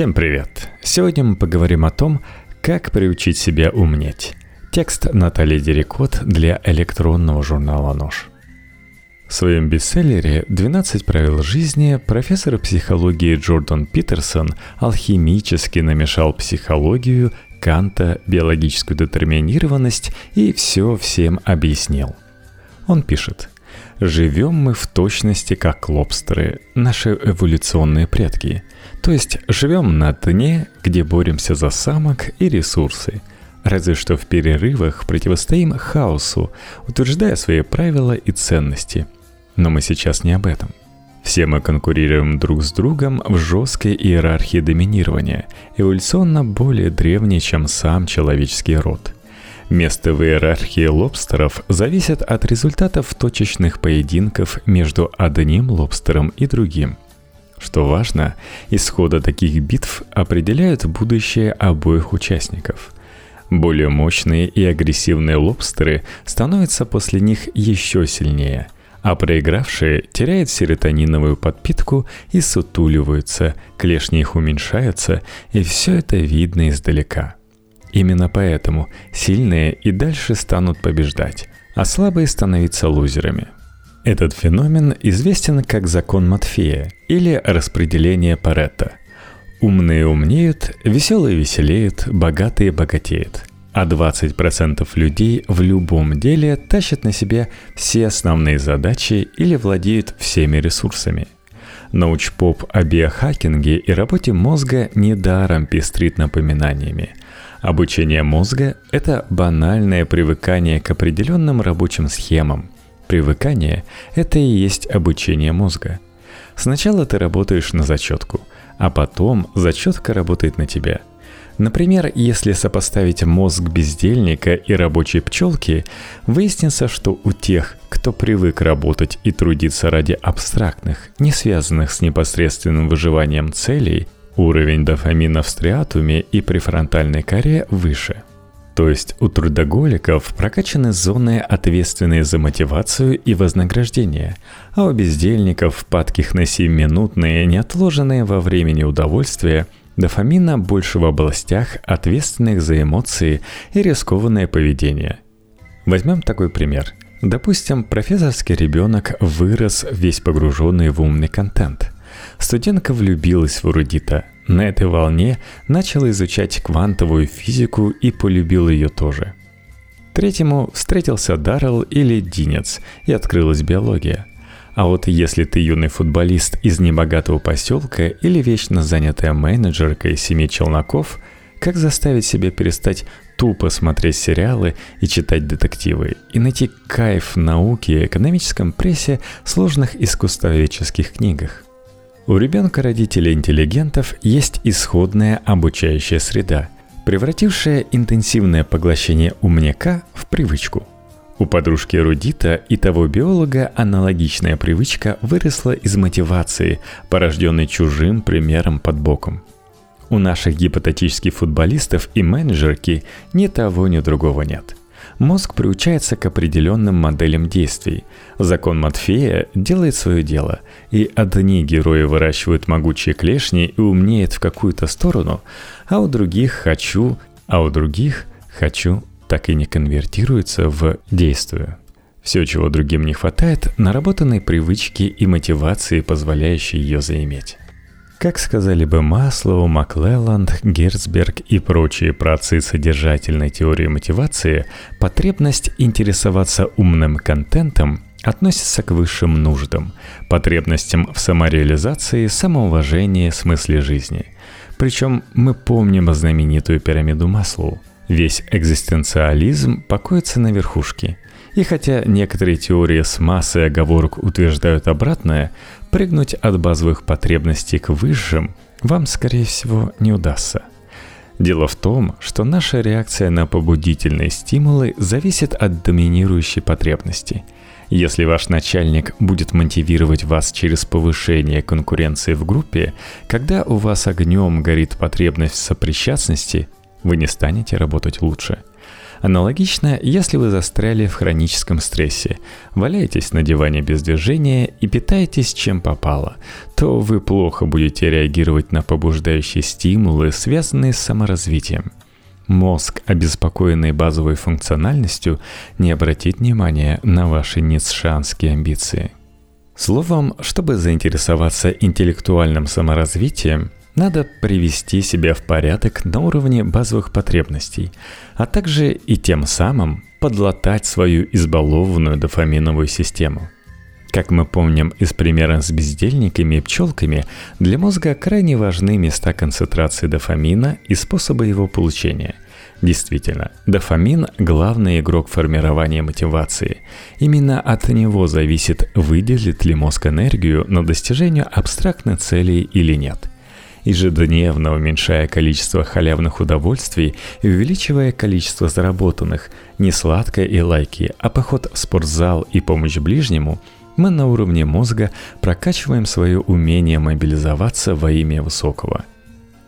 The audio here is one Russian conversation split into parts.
Всем привет! Сегодня мы поговорим о том, как приучить себя умнеть. Текст Натальи Дерекот для электронного журнала «Нож». В своем бестселлере «12 правил жизни» профессор психологии Джордан Питерсон алхимически намешал психологию, Канта, биологическую детерминированность и все всем объяснил. Он пишет – Живем мы в точности как лобстеры, наши эволюционные предки. То есть живем на дне, где боремся за самок и ресурсы. Разве что в перерывах противостоим хаосу, утверждая свои правила и ценности. Но мы сейчас не об этом. Все мы конкурируем друг с другом в жесткой иерархии доминирования, эволюционно более древней, чем сам человеческий род – Место в иерархии лобстеров зависит от результатов точечных поединков между одним лобстером и другим. Что важно, исхода таких битв определяют будущее обоих участников. Более мощные и агрессивные лобстеры становятся после них еще сильнее, а проигравшие теряют серотониновую подпитку и сутуливаются, клешни их уменьшаются, и все это видно издалека – Именно поэтому сильные и дальше станут побеждать, а слабые становиться лузерами. Этот феномен известен как закон Матфея или распределение Паретта. Умные умнеют, веселые веселеют, богатые богатеют. А 20% людей в любом деле тащат на себе все основные задачи или владеют всеми ресурсами – Научпоп о биохакинге и работе мозга недаром пестрит напоминаниями. Обучение мозга – это банальное привыкание к определенным рабочим схемам. Привыкание – это и есть обучение мозга. Сначала ты работаешь на зачетку, а потом зачетка работает на тебя. Например, если сопоставить мозг бездельника и рабочей пчелки, выяснится, что у тех, кто привык работать и трудиться ради абстрактных, не связанных с непосредственным выживанием целей – Уровень дофамина в стриатуме и префронтальной коре выше. То есть у трудоголиков прокачаны зоны, ответственные за мотивацию и вознаграждение, а у бездельников, падких на 7-минутные, неотложенные во времени удовольствия, дофамина больше в областях, ответственных за эмоции и рискованное поведение. Возьмем такой пример. Допустим, профессорский ребенок вырос весь погруженный в умный контент – Студентка влюбилась в эрудита. На этой волне начала изучать квантовую физику и полюбил ее тоже. Третьему встретился Даррелл или Динец, и открылась биология. А вот если ты юный футболист из небогатого поселка или вечно занятая менеджерка из семи челноков, как заставить себя перестать тупо смотреть сериалы и читать детективы и найти кайф в науке и экономическом прессе сложных искусствоведческих книгах? У ребенка родителей интеллигентов есть исходная обучающая среда, превратившая интенсивное поглощение умняка в привычку. У подружки эрудита и того биолога аналогичная привычка выросла из мотивации, порожденной чужим примером под боком. У наших гипотетических футболистов и менеджерки ни того, ни другого нет – Мозг приучается к определенным моделям действий. Закон Матфея делает свое дело, и одни герои выращивают могучие клешни и умнеют в какую-то сторону, а у других «хочу», а у других «хочу» так и не конвертируется в «действую». Все, чего другим не хватает, наработанной привычки и мотивации, позволяющей ее заиметь. Как сказали бы Маслоу, Маклелланд, Герцберг и прочие праотцы содержательной теории мотивации, потребность интересоваться умным контентом относится к высшим нуждам, потребностям в самореализации, самоуважении, смысле жизни. Причем мы помним знаменитую пирамиду Маслоу. Весь экзистенциализм покоится на верхушке – и хотя некоторые теории с массой оговорок утверждают обратное, прыгнуть от базовых потребностей к высшим вам, скорее всего, не удастся. Дело в том, что наша реакция на побудительные стимулы зависит от доминирующей потребности. Если ваш начальник будет мотивировать вас через повышение конкуренции в группе, когда у вас огнем горит потребность в сопричастности, вы не станете работать лучше – Аналогично, если вы застряли в хроническом стрессе, валяетесь на диване без движения и питаетесь чем попало, то вы плохо будете реагировать на побуждающие стимулы, связанные с саморазвитием. Мозг, обеспокоенный базовой функциональностью, не обратит внимания на ваши ницшанские амбиции. Словом, чтобы заинтересоваться интеллектуальным саморазвитием, надо привести себя в порядок на уровне базовых потребностей, а также и тем самым подлатать свою избалованную дофаминовую систему. Как мы помним из примера с бездельниками и пчелками, для мозга крайне важны места концентрации дофамина и способы его получения. Действительно, дофамин – главный игрок формирования мотивации. Именно от него зависит, выделит ли мозг энергию на достижение абстрактной цели или нет – ежедневно уменьшая количество халявных удовольствий и увеличивая количество заработанных, не сладкое и лайки, а поход в спортзал и помощь ближнему, мы на уровне мозга прокачиваем свое умение мобилизоваться во имя высокого.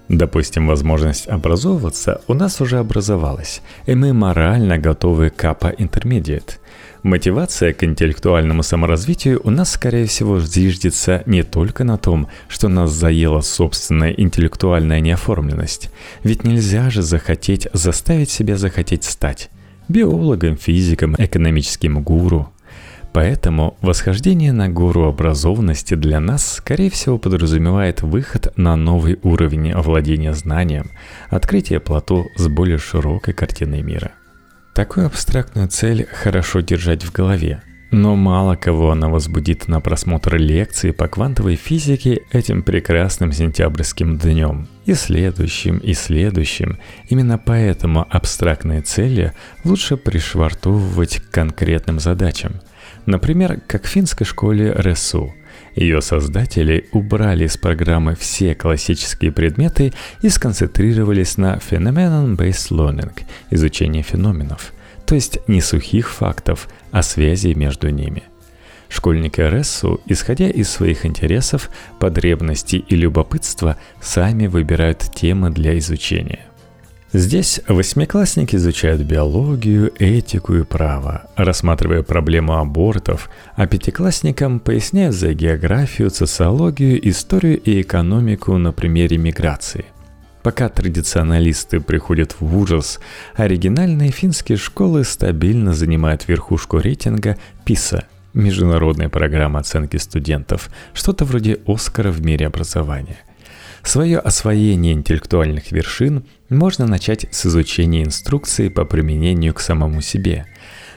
Допустим, возможность образовываться у нас уже образовалась, и мы морально готовы к APA Intermediate – Мотивация к интеллектуальному саморазвитию у нас, скорее всего, зиждется не только на том, что нас заела собственная интеллектуальная неоформленность. Ведь нельзя же захотеть заставить себя захотеть стать биологом, физиком, экономическим гуру. Поэтому восхождение на гору образованности для нас, скорее всего, подразумевает выход на новый уровень овладения знанием, открытие плато с более широкой картиной мира – Такую абстрактную цель хорошо держать в голове, но мало кого она возбудит на просмотр лекции по квантовой физике этим прекрасным сентябрьским днем. И следующим, и следующим. Именно поэтому абстрактные цели лучше пришвартовывать к конкретным задачам. Например, как в финской школе РСУ – ее создатели убрали из программы все классические предметы и сконцентрировались на Phenomenon-Based Learning – изучение феноменов, то есть не сухих фактов, а связей между ними. Школьники РСУ, исходя из своих интересов, потребностей и любопытства, сами выбирают темы для изучения. Здесь восьмиклассники изучают биологию, этику и право, рассматривая проблему абортов, а пятиклассникам поясняют за географию, социологию, историю и экономику на примере миграции. Пока традиционалисты приходят в ужас, оригинальные финские школы стабильно занимают верхушку рейтинга ПИСА – Международная программа оценки студентов, что-то вроде Оскара в мире образования – Свое освоение интеллектуальных вершин можно начать с изучения инструкции по применению к самому себе.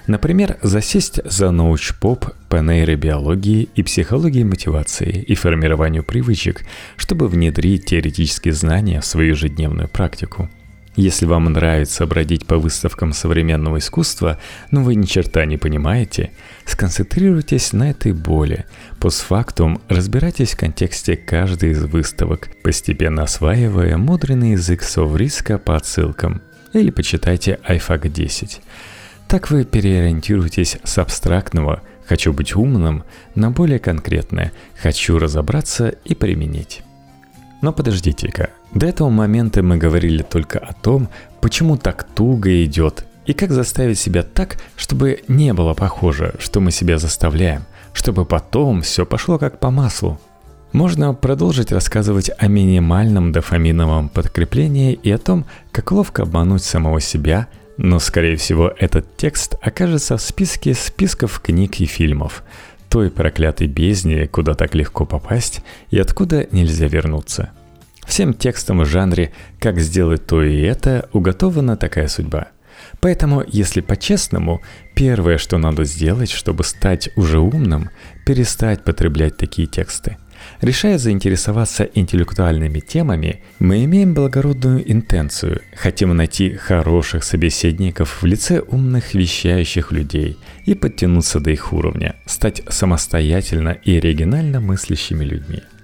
Например, засесть за научпоп по нейробиологии и психологии мотивации и формированию привычек, чтобы внедрить теоретические знания в свою ежедневную практику – если вам нравится бродить по выставкам современного искусства, но вы ни черта не понимаете, сконцентрируйтесь на этой боли. Постфактум разбирайтесь в контексте каждой из выставок, постепенно осваивая мудренный язык совриска по отсылкам. Или почитайте iFAC 10. Так вы переориентируетесь с абстрактного «хочу быть умным» на более конкретное «хочу разобраться и применить». Но подождите-ка, до этого момента мы говорили только о том, почему так туго идет, и как заставить себя так, чтобы не было похоже, что мы себя заставляем, чтобы потом все пошло как по маслу. Можно продолжить рассказывать о минимальном дофаминовом подкреплении и о том, как ловко обмануть самого себя, но, скорее всего, этот текст окажется в списке списков книг и фильмов, той проклятой бездне, куда так легко попасть и откуда нельзя вернуться – Всем текстам в жанре «как сделать то и это» уготована такая судьба. Поэтому, если по-честному, первое, что надо сделать, чтобы стать уже умным, перестать потреблять такие тексты. Решая заинтересоваться интеллектуальными темами, мы имеем благородную интенцию, хотим найти хороших собеседников в лице умных вещающих людей и подтянуться до их уровня, стать самостоятельно и оригинально мыслящими людьми –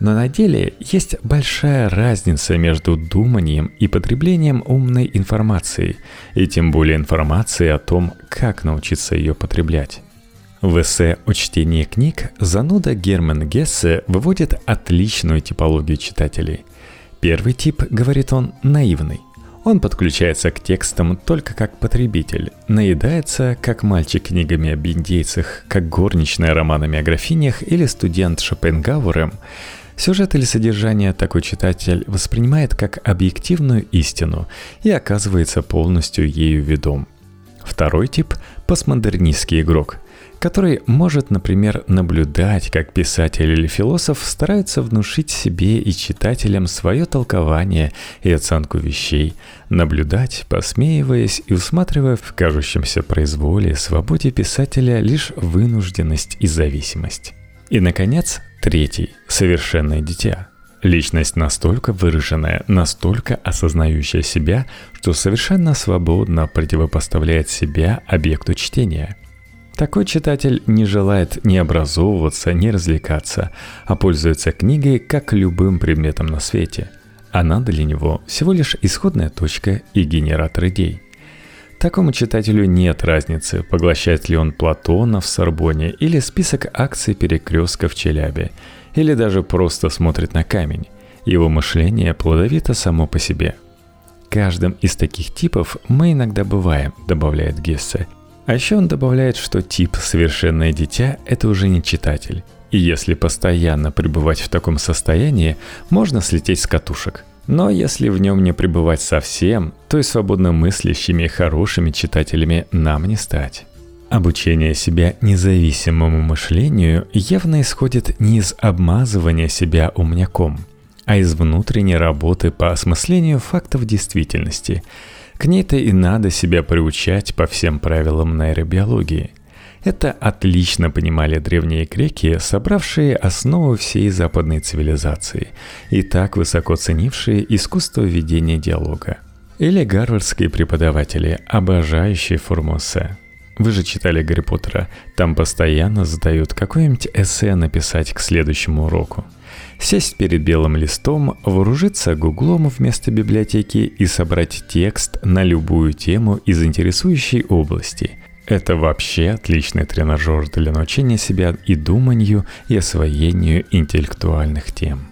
но на деле есть большая разница между думанием и потреблением умной информации, и тем более информации о том, как научиться ее потреблять. В эссе о чтении книг зануда Герман Гессе выводит отличную типологию читателей. Первый тип, говорит он, наивный. Он подключается к текстам только как потребитель, наедается, как мальчик книгами об индейцах, как горничная романами о графинях или студент Шопенгауэром. Сюжет или содержание такой читатель воспринимает как объективную истину и оказывается полностью ею ведом. Второй тип – постмодернистский игрок – который может, например, наблюдать, как писатель или философ стараются внушить себе и читателям свое толкование и оценку вещей, наблюдать, посмеиваясь и усматривая в кажущемся произволе свободе писателя лишь вынужденность и зависимость. И, наконец, третий – совершенное дитя – Личность настолько выраженная, настолько осознающая себя, что совершенно свободно противопоставляет себя объекту чтения. Такой читатель не желает ни образовываться, ни развлекаться, а пользуется книгой как любым предметом на свете. Она для него всего лишь исходная точка и генератор идей. Такому читателю нет разницы, поглощает ли он Платона в Сорбоне или список акций перекрестка в Челябе, или даже просто смотрит на камень. Его мышление плодовито само по себе. Каждым из таких типов мы иногда бываем, добавляет Гессе, а еще он добавляет, что тип «совершенное дитя» — это уже не читатель. И если постоянно пребывать в таком состоянии, можно слететь с катушек. Но если в нем не пребывать совсем, то и свободно мыслящими и хорошими читателями нам не стать. Обучение себя независимому мышлению явно исходит не из обмазывания себя умняком, а из внутренней работы по осмыслению фактов действительности – к ней-то и надо себя приучать по всем правилам нейробиологии. Это отлично понимали древние греки, собравшие основу всей западной цивилизации и так высоко ценившие искусство ведения диалога. Или гарвардские преподаватели, обожающие Формосе. Вы же читали Гарри Поттера, там постоянно задают какое-нибудь эссе написать к следующему уроку – сесть перед белым листом, вооружиться гуглом вместо библиотеки и собрать текст на любую тему из интересующей области. Это вообще отличный тренажер для научения себя и думанию, и освоению интеллектуальных тем.